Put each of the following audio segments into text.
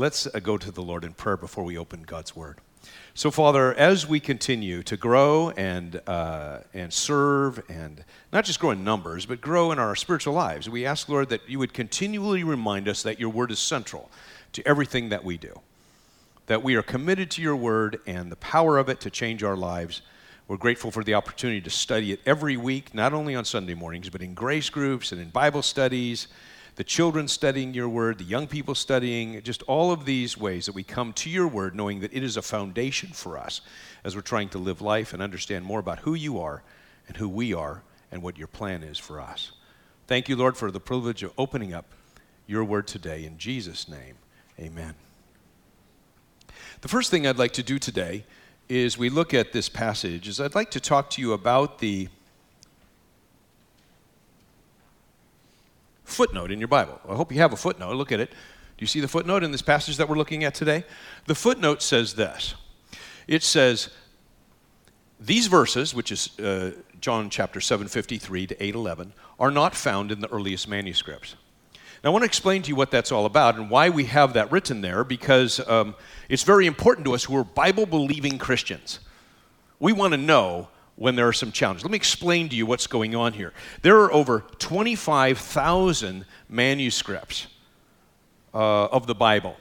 Let's uh, go to the Lord in prayer before we open God's Word. So, Father, as we continue to grow and, uh, and serve, and not just grow in numbers, but grow in our spiritual lives, we ask, Lord, that you would continually remind us that your Word is central to everything that we do, that we are committed to your Word and the power of it to change our lives. We're grateful for the opportunity to study it every week, not only on Sunday mornings, but in grace groups and in Bible studies the children studying your word, the young people studying, just all of these ways that we come to your word knowing that it is a foundation for us as we're trying to live life and understand more about who you are and who we are and what your plan is for us. Thank you, Lord, for the privilege of opening up your word today. In Jesus' name, amen. The first thing I'd like to do today is we look at this passage is I'd like to talk to you about the footnote in your Bible. I hope you have a footnote. Look at it. Do you see the footnote in this passage that we're looking at today? The footnote says this it says, these verses, which is uh, John chapter 753 to 811, are not found in the earliest manuscripts. Now, I want to explain to you what that's all about and why we have that written there because um, it's very important to us who are Bible believing Christians. We want to know when there are some challenges. Let me explain to you what's going on here. There are over 25,000 manuscripts uh, of the Bible,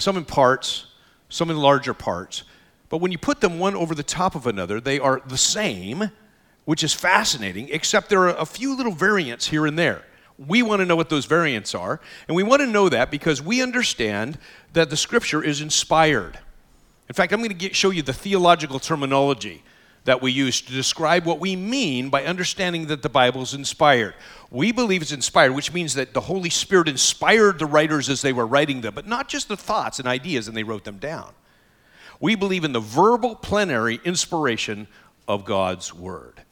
some in parts, some in larger parts. But when you put them one over the top of another, they are the same, which is fascinating, except there are a few little variants here and there. We want to know what those variants are, and we want to know that because we understand that the scripture is inspired. In fact, I'm going to get, show you the theological terminology that we use to describe what we mean by understanding that the Bible is inspired. We believe it's inspired, which means that the Holy Spirit inspired the writers as they were writing them, but not just the thoughts and ideas and they wrote them down. We believe in the verbal plenary inspiration of God's Word.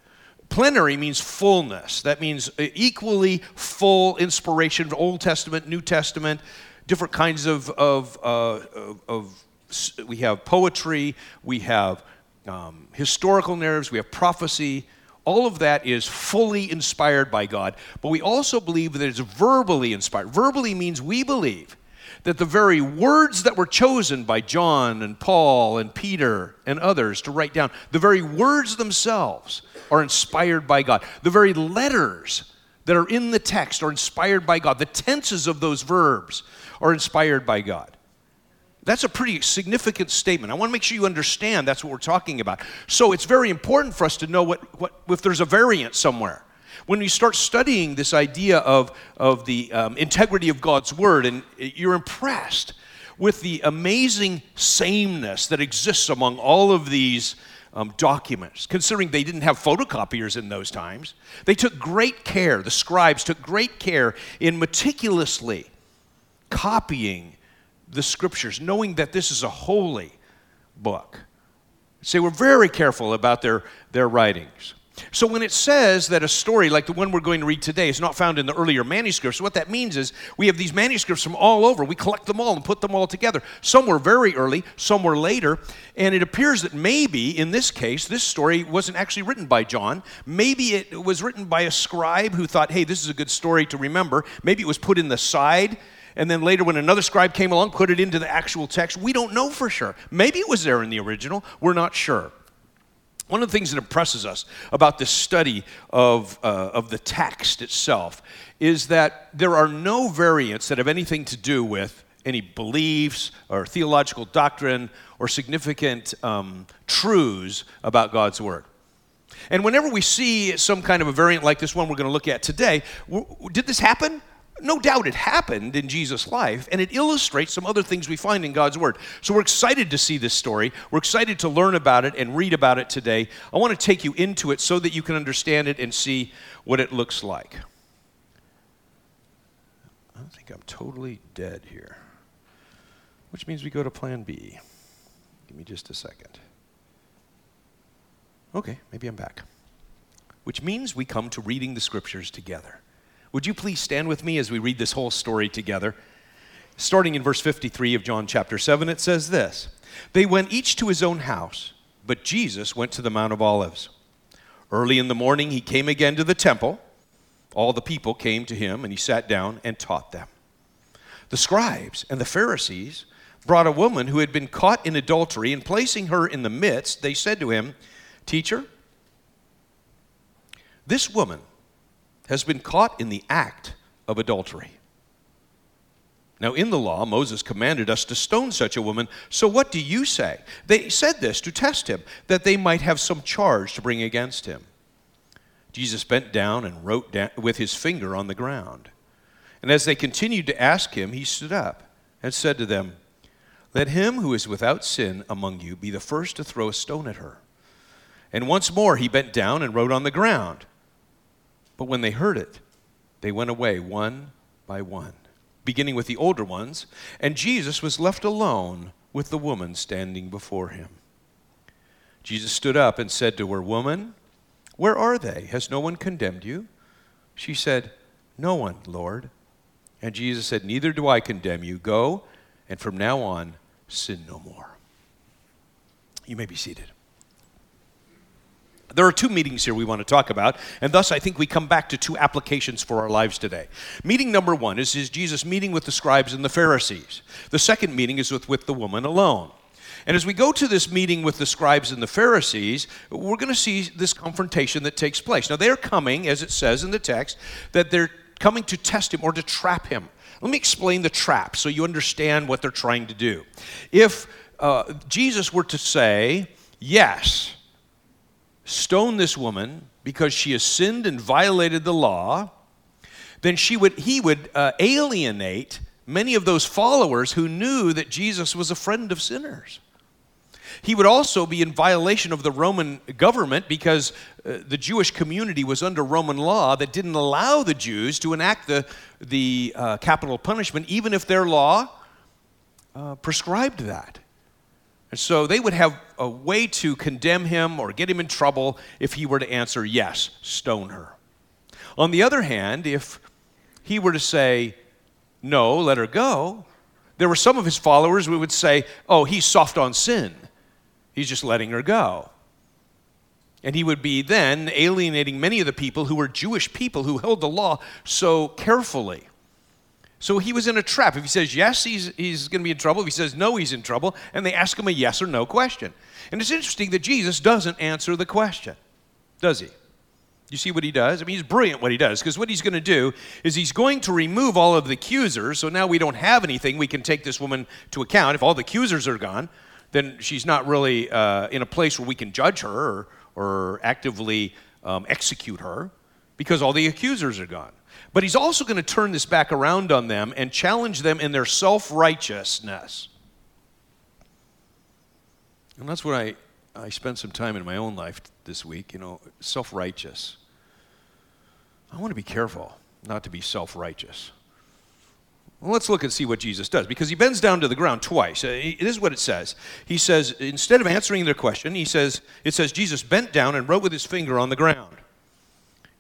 Plenary means fullness. That means equally full inspiration, Old Testament, New Testament, different kinds of, of, uh, of, of we have poetry, we have um, historical narratives, we have prophecy. All of that is fully inspired by God. But we also believe that it's verbally inspired. Verbally means we believe that the very words that were chosen by John and Paul and Peter and others to write down, the very words themselves are inspired by God. The very letters that are in the text are inspired by God. The tenses of those verbs are inspired by God. That's a pretty significant statement. I want to make sure you understand that's what we're talking about. So it's very important for us to know what, what if there's a variant somewhere. When we start studying this idea of, of the um, integrity of God's Word, and you're impressed with the amazing sameness that exists among all of these um, documents, considering they didn't have photocopiers in those times. They took great care, the scribes took great care in meticulously copying the scriptures, knowing that this is a holy book. So we're very careful about their, their writings. So when it says that a story like the one we're going to read today is not found in the earlier manuscripts, what that means is we have these manuscripts from all over. We collect them all and put them all together. Some were very early, some were later, and it appears that maybe in this case this story wasn't actually written by John. Maybe it was written by a scribe who thought, "Hey, this is a good story to remember." Maybe it was put in the side and then later when another scribe came along, put it into the actual text. We don't know for sure. Maybe it was there in the original. We're not sure. One of the things that impresses us about the study of, uh, of the text itself is that there are no variants that have anything to do with any beliefs or theological doctrine or significant um, truths about God's Word. And whenever we see some kind of a variant like this one we're going to look at today, did this happen? No doubt it happened in Jesus' life, and it illustrates some other things we find in God's Word. So we're excited to see this story. We're excited to learn about it and read about it today. I want to take you into it so that you can understand it and see what it looks like. I think I'm totally dead here. which means we go to plan B. Give me just a second. Okay, maybe I'm back. Which means we come to reading the scriptures together. Would you please stand with me as we read this whole story together? Starting in verse 53 of John chapter 7, it says this They went each to his own house, but Jesus went to the Mount of Olives. Early in the morning, he came again to the temple. All the people came to him, and he sat down and taught them. The scribes and the Pharisees brought a woman who had been caught in adultery, and placing her in the midst, they said to him, Teacher, this woman has been caught in the act of adultery. Now, in the law, Moses commanded us to stone such a woman. So, what do you say? They said this to test him, that they might have some charge to bring against him. Jesus bent down and wrote down with his finger on the ground. And as they continued to ask him, he stood up and said to them, Let him who is without sin among you be the first to throw a stone at her. And once more he bent down and wrote on the ground. But when they heard it, they went away one by one beginning with the older ones, and Jesus was left alone with the woman standing before him. Jesus stood up and said to her, Woman, where are they? Has no one condemned you? She said, No one, Lord. And Jesus said, Neither do I condemn you. Go, and from now on, sin no more. You may be seated. There are two meetings here we want to talk about, and thus I think we come back to two applications for our lives today. Meeting number one is, is Jesus meeting with the scribes and the Pharisees. The second meeting is with, with the woman alone. And as we go to this meeting with the scribes and the Pharisees, we're going to see this confrontation that takes place. Now, they're coming, as it says in the text, that they're coming to test him or to trap him. Let me explain the trap so you understand what they're trying to do. If uh, Jesus were to say, Yes, stone this woman because she has sinned and violated the law, then she would, he would uh, alienate many of those followers who knew that Jesus was a friend of sinners. He would also be in violation of the Roman government because uh, the Jewish community was under Roman law that didn't allow the Jews to enact the, the uh, capital punishment, even if their law uh, prescribed that. And so they would have a way to condemn him or get him in trouble if he were to answer, Yes, stone her. On the other hand, if he were to say, No, let her go, there were some of his followers who would say, Oh, he's soft on sin. He's just letting her go. And he would be then alienating many of the people who were Jewish people who held the law so carefully. So he was in a trap. If he says yes, he's, he's going to be in trouble. If he says no, he's in trouble. And they ask him a yes or no question. And it's interesting that Jesus doesn't answer the question, does he? You see what he does? I mean, he's brilliant what he does because what he's going to do is he's going to remove all of the accusers. So now we don't have anything we can take this woman to account. If all the accusers are gone, then she's not really uh, in a place where we can judge her or, or actively um, execute her because all the accusers are gone. But he's also going to turn this back around on them and challenge them in their self righteousness. And that's what I, I spent some time in my own life this week, you know, self righteous. I want to be careful not to be self righteous. Well, let's look and see what Jesus does because he bends down to the ground twice. Uh, this is what it says. He says, instead of answering their question, he says, it says, Jesus bent down and wrote with his finger on the ground.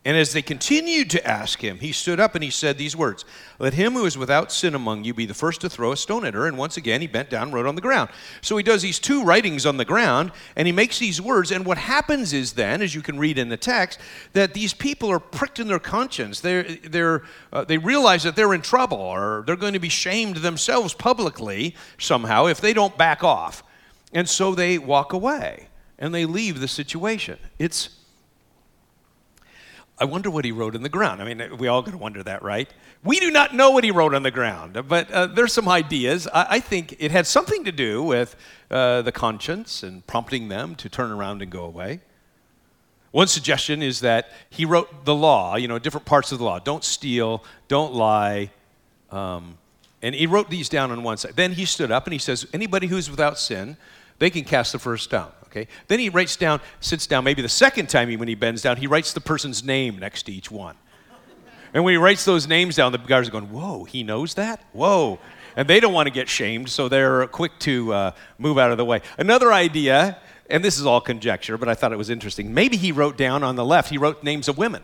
And as they continued to ask him, he stood up and he said these words Let him who is without sin among you be the first to throw a stone at her. And once again, he bent down and wrote on the ground. So he does these two writings on the ground and he makes these words. And what happens is then, as you can read in the text, that these people are pricked in their conscience. They're, they're, uh, they realize that they're in trouble or they're going to be shamed themselves publicly somehow if they don't back off. And so they walk away and they leave the situation. It's I wonder what he wrote in the ground. I mean, we all going to wonder that, right? We do not know what he wrote on the ground, but uh, there's some ideas. I, I, think it had something to do with uh, the conscience and prompting them to turn around and go away. One suggestion is that he wrote the law, you know, different parts of the law. Don't steal, don't lie. Um, and he wrote these down on one side. Then he stood up and he says, anybody who's without sin, they can cast the first stone. Okay? Then he writes down, sits down, maybe the second time he, when he bends down, he writes the person's name next to each one. And when he writes those names down, the guys are going, Whoa, he knows that? Whoa. and they don't want to get shamed, so they're quick to uh, move out of the way. Another idea, and this is all conjecture, but I thought it was interesting. Maybe he wrote down on the left, he wrote names of women.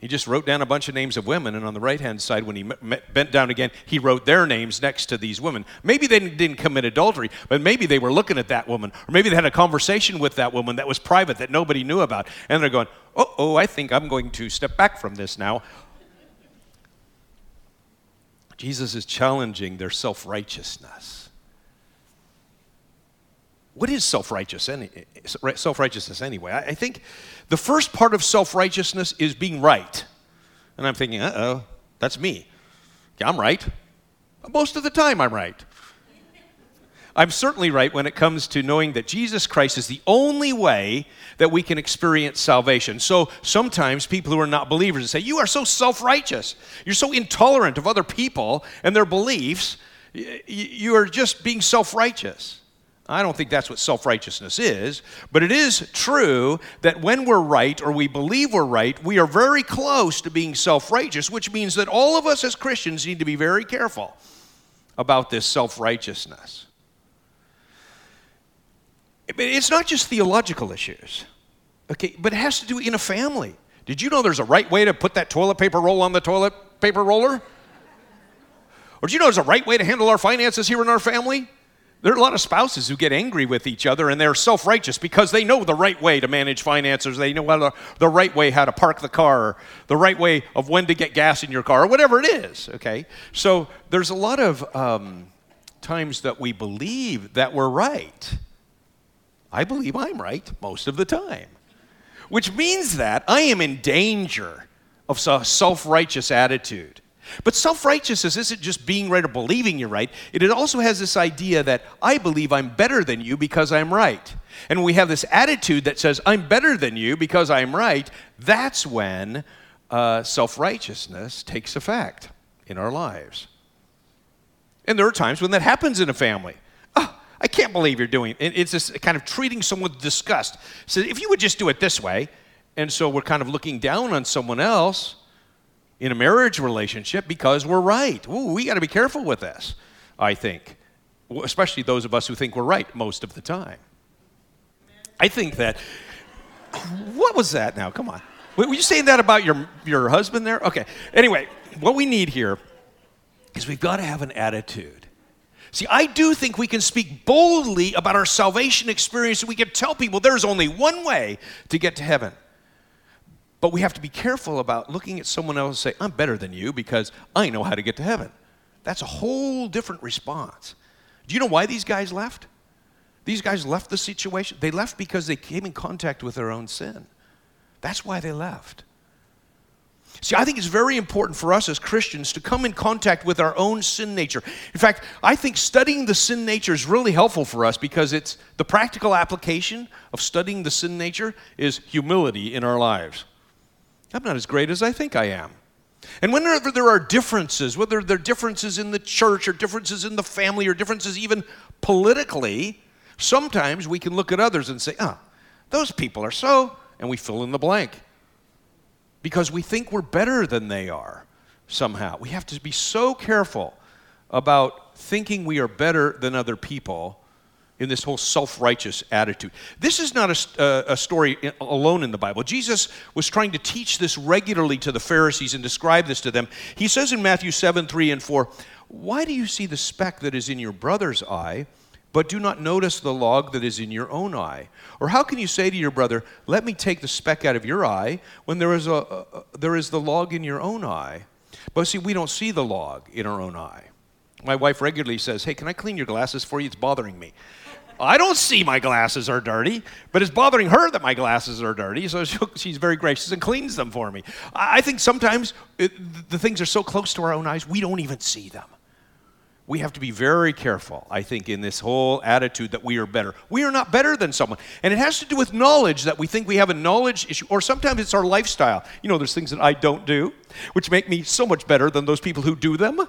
He just wrote down a bunch of names of women, and on the right hand side, when he bent down again, he wrote their names next to these women. Maybe they didn't commit adultery, but maybe they were looking at that woman, or maybe they had a conversation with that woman that was private that nobody knew about, and they're going, oh, oh, I think I'm going to step back from this now. Jesus is challenging their self righteousness. What is self any, self righteousness anyway? I, I think the first part of self righteousness is being right. And I'm thinking, uh oh, that's me. Yeah, I'm right. Most of the time, I'm right. I'm certainly right when it comes to knowing that Jesus Christ is the only way that we can experience salvation. So sometimes people who are not believers say, You are so self righteous. You're so intolerant of other people and their beliefs. You are just being self righteous. I don't think that's what self righteousness is, but it is true that when we're right or we believe we're right, we are very close to being self righteous, which means that all of us as Christians need to be very careful about this self righteousness. It's not just theological issues, okay, but it has to do in a family. Did you know there's a right way to put that toilet paper roll on the toilet paper roller? Or do you know there's a right way to handle our finances here in our family? There are a lot of spouses who get angry with each other and they're self righteous because they know the right way to manage finances. They know the, the right way how to park the car, the right way of when to get gas in your car, or whatever it is, okay? So there's a lot of um, times that we believe that we're right. I believe I'm right most of the time, which means that I am in danger of a self righteous attitude. But self righteousness isn't just being right or believing you're right, it also has this idea that I believe I'm better than you because I'm right. And we have this attitude that says, I'm better than you because I'm right, that's when uh, self righteousness takes effect in our lives. And there are times when that happens in a family. Oh, I can't believe you're doing it. It's this kind of treating someone with disgust. So if you would just do it this way, and so we're kind of looking down on someone else in a marriage relationship because we're right. Ooh, we got to be careful with this, I think, especially those of us who think we're right most of the time. I think that, what was that now? Come on. Were you saying that about your, your husband there? Okay. Anyway, what we need here is we've got to have an attitude. See, I do think we can speak boldly about our salvation experience. We can tell people there's only one way to get to heaven. But we have to be careful about looking at someone else and say, I'm better than you because I know how to get to heaven. That's a whole different response. Do you know why these guys left? These guys left the situation. They left because they came in contact with their own sin. That's why they left. See, I think it's very important for us as Christians to come in contact with our own sin nature. In fact, I think studying the sin nature is really helpful for us because it's the practical application of studying the sin nature is humility in our lives. I'm not as great as I think I am. And whenever there are differences, whether they're differences in the church or differences in the family or differences even politically, sometimes we can look at others and say, ah, oh, those people are so, and we fill in the blank. Because we think we're better than they are somehow. We have to be so careful about thinking we are better than other people in this whole self righteous attitude. This is not a, uh, a, story alone in the Bible. Jesus was trying to teach this regularly to the Pharisees and describe this to them. He says in Matthew 7 3 and 4, Why do you see the speck that is in your brother's eye, but do not notice the log that is in your own eye? Or how can you say to your brother, Let me take the speck out of your eye, when there is, a, a there is the log in your own eye? But see, we don't see the log in our own eye. My wife regularly says, Hey, can I clean your glasses for you? It's bothering me. I don't see my glasses are dirty, but it's bothering her that my glasses are dirty, so she's very gracious and cleans them for me. I think sometimes it, the things are so close to our own eyes, we don't even see them. We have to be very careful, I think, in this whole attitude that we are better. We are not better than someone. And it has to do with knowledge that we think we have a knowledge issue, or sometimes it's our lifestyle. You know, there's things that I don't do, which make me so much better than those people who do them.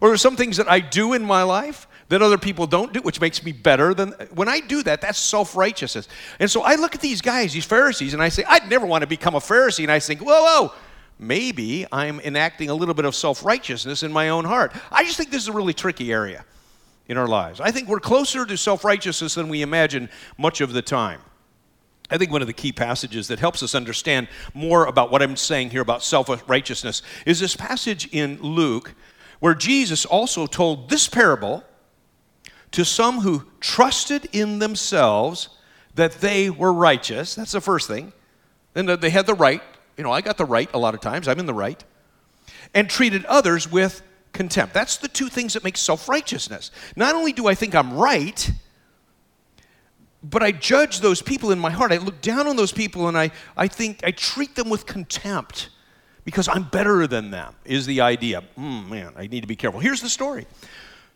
Or some things that I do in my life that other people don't do, which makes me better than. When I do that, that's self righteousness. And so I look at these guys, these Pharisees, and I say, I'd never want to become a Pharisee. And I think, whoa, whoa, maybe I'm enacting a little bit of self righteousness in my own heart. I just think this is a really tricky area in our lives. I think we're closer to self righteousness than we imagine much of the time. I think one of the key passages that helps us understand more about what I'm saying here about self righteousness is this passage in Luke where Jesus also told this parable to some who trusted in themselves that they were righteous. That's the first thing. Then they had the right. You know, I got the right a lot of times, I'm in the right. And treated others with contempt. That's the two things that make self righteousness. Not only do I think I'm right, but I judge those people in my heart. I look down on those people and I, I think I treat them with contempt because I'm better than them, is the idea. Mm, man, I need to be careful. Here's the story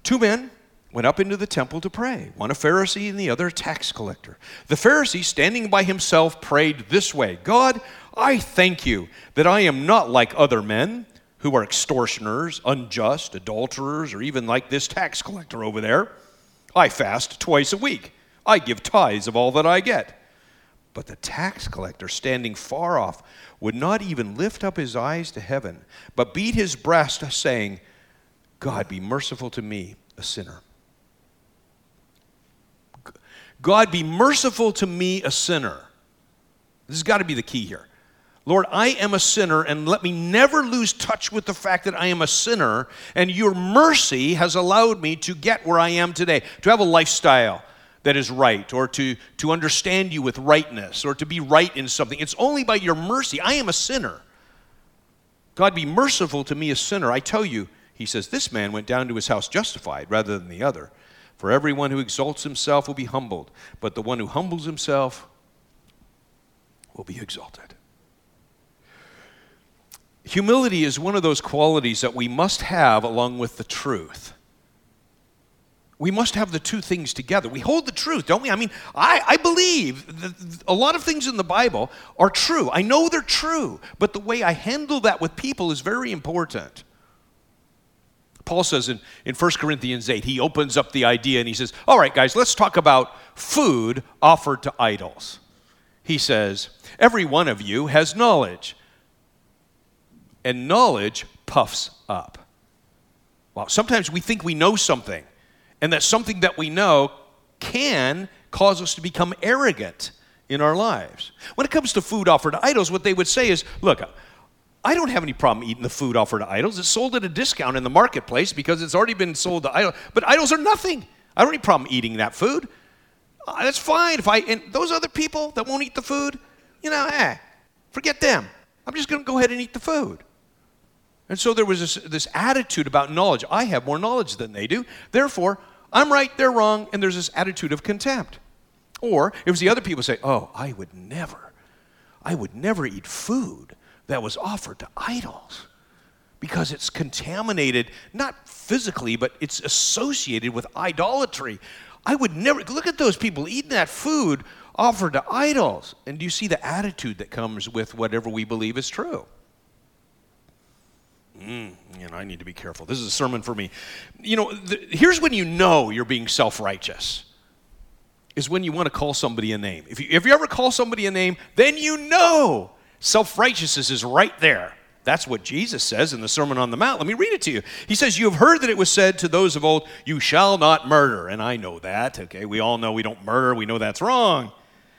two men went up into the temple to pray, one a Pharisee and the other a tax collector. The Pharisee, standing by himself, prayed this way God, I thank you that I am not like other men who are extortioners, unjust, adulterers, or even like this tax collector over there. I fast twice a week. I give tithes of all that I get. But the tax collector, standing far off, would not even lift up his eyes to heaven, but beat his breast, saying, God, be merciful to me, a sinner. God, be merciful to me, a sinner. This has got to be the key here. Lord, I am a sinner, and let me never lose touch with the fact that I am a sinner, and your mercy has allowed me to get where I am today, to have a lifestyle that is right, or to, to understand you with rightness, or to be right in something. It's only by your mercy. I am a sinner. God, be merciful to me, a sinner. I tell you, he says, this man went down to his house justified rather than the other. For everyone who exalts himself will be humbled, but the one who humbles himself will be exalted. Humility is one of those qualities that we must have along with the truth. We must have the two things together. We hold the truth, don't we? I mean, I, I believe that a lot of things in the Bible are true. I know they're true, but the way I handle that with people is very important. Paul says in, in 1 Corinthians 8, he opens up the idea and he says, All right, guys, let's talk about food offered to idols. He says, Every one of you has knowledge, and knowledge puffs up. Well, sometimes we think we know something, and that something that we know can cause us to become arrogant in our lives. When it comes to food offered to idols, what they would say is, Look, I don't have any problem eating the food offered to idols. It's sold at a discount in the marketplace because it's already been sold to idols. But idols are nothing. I don't have any problem eating that food. Uh, that's fine. If I and those other people that won't eat the food, you know, eh, forget them. I'm just going to go ahead and eat the food. And so there was this, this attitude about knowledge. I have more knowledge than they do. Therefore, I'm right, they're wrong, and there's this attitude of contempt. Or it was the other people say, "Oh, I would never, I would never eat food that was offered to idols because it's contaminated, not physically, but it's associated with idolatry. I would never look at those people eating that food offered to idols. And do you see the attitude that comes with whatever we believe is true? Mm, you know, I need to be careful. This is a sermon for me. You know, the, here's when you know you're being self righteous is when you want to call somebody a name. If you, if you ever call somebody a name, then you know Self righteousness is right there. That's what Jesus says in the Sermon on the Mount. Let me read it to you. He says, You have heard that it was said to those of old, You shall not murder. And I know that, okay? We all know we don't murder, we know that's wrong.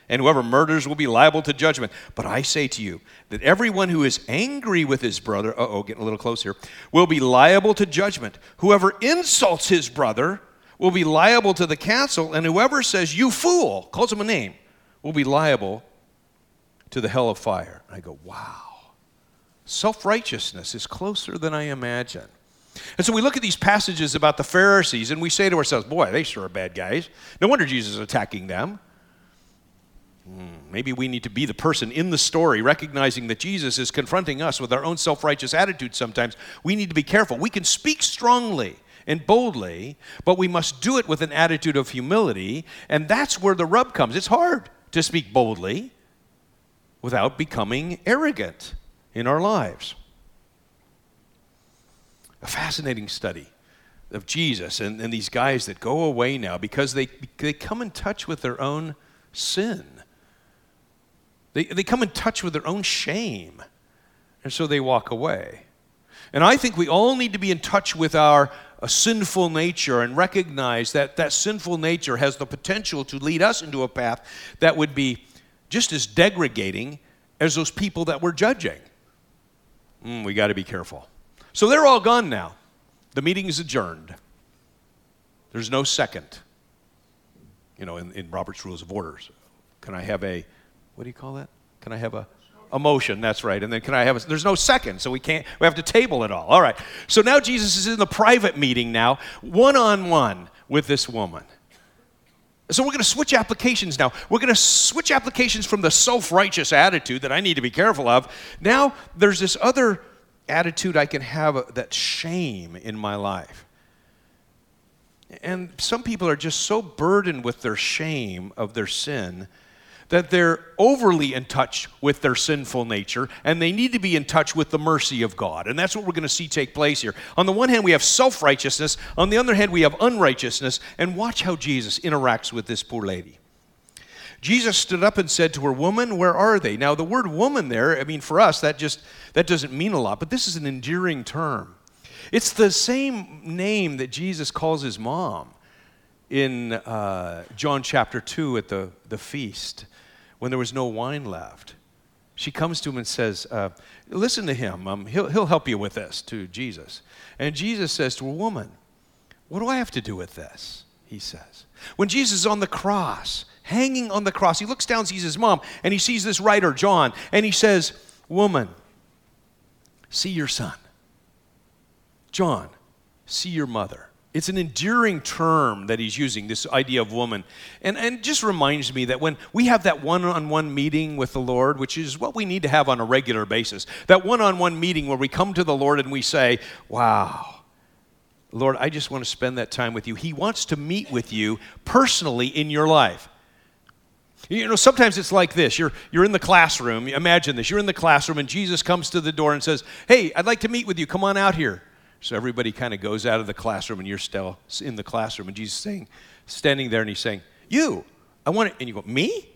And whoever murders will be liable to judgment. But I say to you that everyone who is angry with his brother, oh, getting a little close here, will be liable to judgment. Whoever insults his brother will be liable to the council, and whoever says, You fool, calls him a name, will be liable to the hell of fire. I go, wow. Self righteousness is closer than I imagine. And so we look at these passages about the Pharisees and we say to ourselves, boy, they sure are bad guys. No wonder Jesus is attacking them. Hmm, maybe we need to be the person in the story, recognizing that Jesus is confronting us with our own self righteous attitude sometimes. We need to be careful. We can speak strongly and boldly, but we must do it with an attitude of humility, and that's where the rub comes. It's hard to speak boldly without becoming arrogant in our lives. A fascinating study of Jesus and, and these guys that go away now because they, they come in touch with their own sin. They, they come in touch with their own shame. And so they walk away. And I think we all need to be in touch with our a sinful nature and recognize that that sinful nature has the potential to lead us into a path that would be just as degrading as those people that we're judging. Mm, we got to be careful. So they're all gone now. The meeting is adjourned. There's no second. You know, in, in Robert's Rules of Orders. Can I have a, what do you call that? Can I have a, motion, that's right. And then can I have a, there's no second, so we can't, we have to table it all. All right. So now Jesus is in the private meeting now, one on one with this woman. So we're going to switch applications now. We're going to switch applications from the self righteous attitude that I need to be careful of. Now there's this other attitude I can have that shame in my life. And some people are just so burdened with their shame of their sin that they're overly in touch with their sinful nature and they need to be in touch with the mercy of God. And that's what we're going to see take place here. On the one hand, we have self righteousness, on the other hand, we have unrighteousness. And watch how Jesus interacts with this poor lady. Jesus stood up and said to her, Woman, where are they? Now, the word woman there, I mean, for us, that just that doesn't mean a lot, but this is an endearing term. It's the same name that Jesus calls his mom in uh, John chapter 2 at the, the feast when there was no wine left. She comes to him and says, uh, Listen to him. Um, he'll, he'll help you with this, to Jesus. And Jesus says to a woman, What do I have to do with this? He says. When Jesus is on the cross, hanging on the cross, he looks down, sees his mom, and he sees this writer, John, and he says, Woman, see your son. John, see your mother. It's an enduring term that he's using, this idea of woman. And, and just reminds me that when we have that one on one meeting with the Lord, which is what we need to have on a regular basis, that one on one meeting where we come to the Lord and we say, Wow, Lord, I just want to spend that time with you. He wants to meet with you personally in your life. You know, sometimes it's like this. You're, you're in the classroom. Imagine this. You're in the classroom, and Jesus comes to the door and says, Hey, I'd like to meet with you. Come on out here. So everybody kind of goes out of the classroom, and you're still in the classroom, and Jesus is saying, standing there, and he's saying, "You, I want to," and you go, "Me?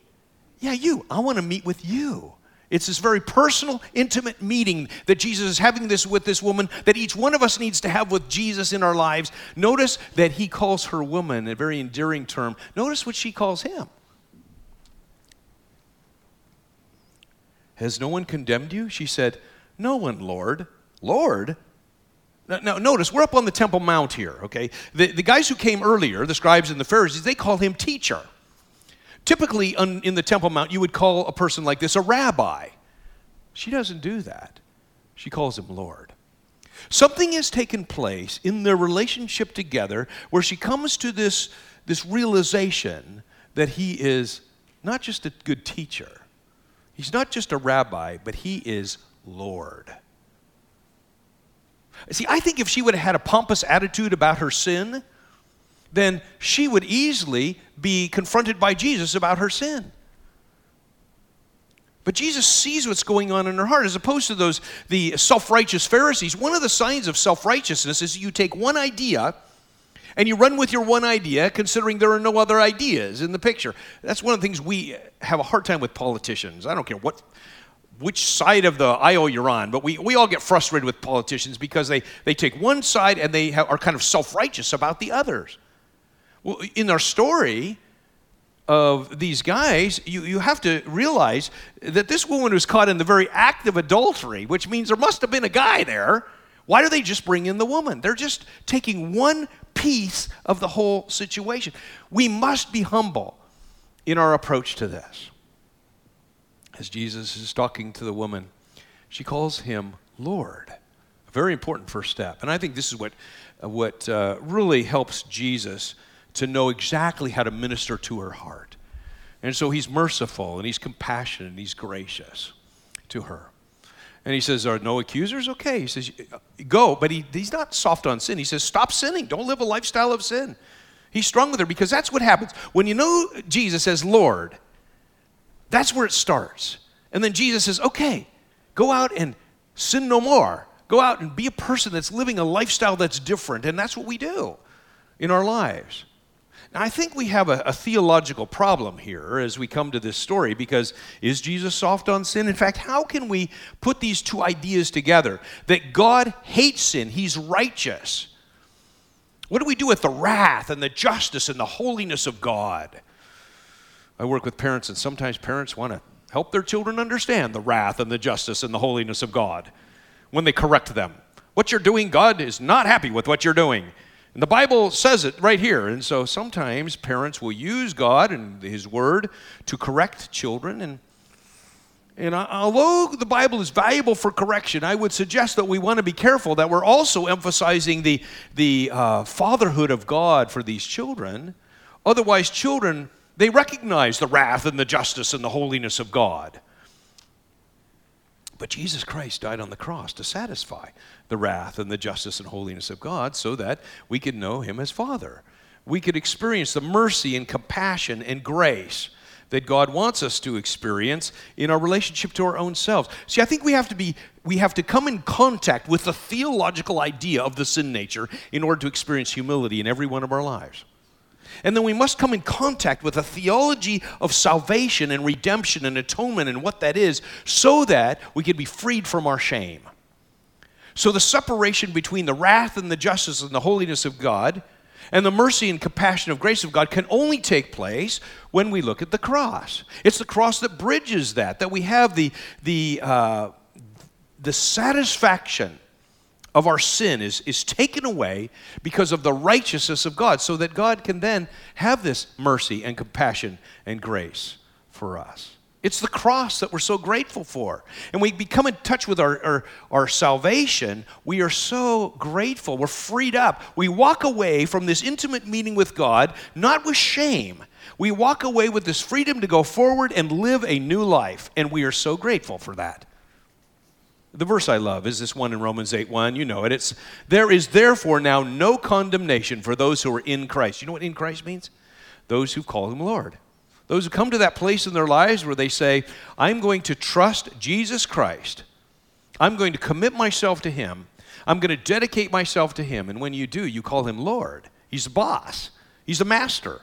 Yeah, you. I want to meet with you." It's this very personal, intimate meeting that Jesus is having this with this woman that each one of us needs to have with Jesus in our lives. Notice that he calls her woman a very endearing term. Notice what she calls him. Has no one condemned you? She said, No one, Lord. Lord? Now, notice, we're up on the Temple Mount here, okay? The, the guys who came earlier, the scribes and the Pharisees, they call him teacher. Typically, in the Temple Mount, you would call a person like this a rabbi. She doesn't do that. She calls him Lord. Something has taken place in their relationship together where she comes to this, this realization that he is not just a good teacher, he's not just a rabbi, but he is Lord. See, I think if she would have had a pompous attitude about her sin, then she would easily be confronted by Jesus about her sin. But Jesus sees what's going on in her heart, as opposed to those the self-righteous Pharisees. One of the signs of self-righteousness is you take one idea and you run with your one idea, considering there are no other ideas in the picture. That's one of the things we have a hard time with politicians. I don't care what which side of the aisle you're on, but we, we all get frustrated with politicians because they, they take one side and they are kind of self righteous about the others. Well, in our story of these guys, you, you have to realize that this woman was caught in the very act of adultery, which means there must have been a guy there. Why do they just bring in the woman? They're just taking one piece of the whole situation. We must be humble in our approach to this as Jesus is talking to the woman, she calls him Lord. A very important first step. And I think this is what, uh, what uh, really helps Jesus to know exactly how to minister to her heart. And so he's merciful and he's compassionate and he's gracious to her. And he says, Are no accusers? Okay. He says, Go. But he, he's not soft on sin. He says, Stop sinning. Don't live a lifestyle of sin. He's strong with her because that's what happens. When you know Jesus as Lord, that's where it starts. And then Jesus says, okay, go out and sin no more. Go out and be a person that's living a lifestyle that's different. And that's what we do in our lives. Now, I think we have a, a, theological problem here as we come to this story because is Jesus soft on sin? In fact, how can we put these two ideas together? That God hates sin, He's righteous. What do we do with the wrath and the justice and the holiness of God? I work with parents, and sometimes parents want to help their children understand the wrath and the justice and the holiness of God when they correct them. What you're doing, God is not happy with what you're doing. And the Bible says it right here. And so sometimes parents will use God and His Word to correct children. And, and although the Bible is valuable for correction, I would suggest that we want to be careful that we're also emphasizing the, the uh, fatherhood of God for these children. Otherwise, children, they recognize the wrath and the justice and the holiness of God. But Jesus Christ died on the cross to satisfy the wrath and the justice and holiness of God so that we could know Him as Father. We could experience the mercy and compassion and grace that God wants us to experience in our relationship to our own selves. See, I think we have to be we have to come in contact with the theological idea of the sin nature in order to experience humility in every one of our lives. And then we must come in contact with a theology of salvation and redemption and atonement and what that is so that we can be freed from our shame. So, the separation between the wrath and the justice and the holiness of God and the mercy and compassion of grace of God can only take place when we look at the cross. It's the cross that bridges that, that we have the, the, uh, the satisfaction of our sin is, is taken away because of the righteousness of God, so that God can then have this mercy and compassion and grace for us. It's the cross that we're so grateful for. And we become in touch with our, our, our, salvation. We are so grateful. We're freed up. We walk away from this intimate meeting with God, not with shame. We walk away with this freedom to go forward and live a new life. And we are so grateful for that. The verse I love is this one in Romans 8 1. You know it. It's there is therefore now no condemnation for those who are in Christ. You know what in Christ means? Those who call him Lord. Those who come to that place in their lives where they say, I'm going to trust Jesus Christ. I'm going to commit myself to him. I'm going to dedicate myself to him. And when you do, you call him Lord. He's the boss, he's the master.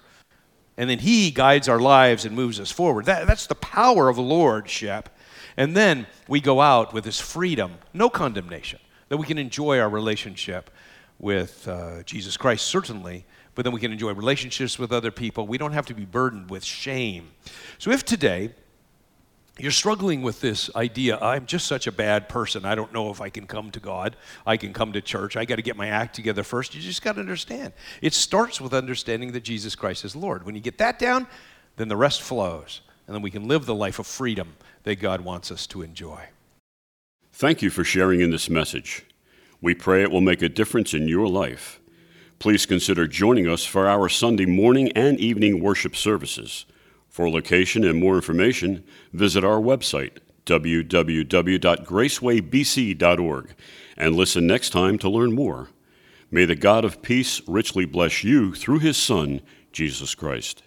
And then he guides our lives and moves us forward. That, that's the power of lordship and then we go out with this freedom, no condemnation, that we can enjoy our relationship with uh, Jesus Christ, certainly, but then we can enjoy relationships with other people. We don't have to be burdened with shame. So if today, you're struggling with this idea i'm just such a bad person. I don't know if i can come to god. I can come to church. I got to get my act together first you just got to understand. It starts with understanding that jesus christ is lord. When you get that down then the rest flows and then we can live the life of freedom that God wants us to enjoy. Thank you for sharing in this message. We pray it will make a difference in your life. Please consider joining us for our Sunday morning and evening worship services. For location and more information, visit our website, www.gracewaybc.org, and listen next time to learn more. May the God of peace richly bless you through his Son, Jesus Christ.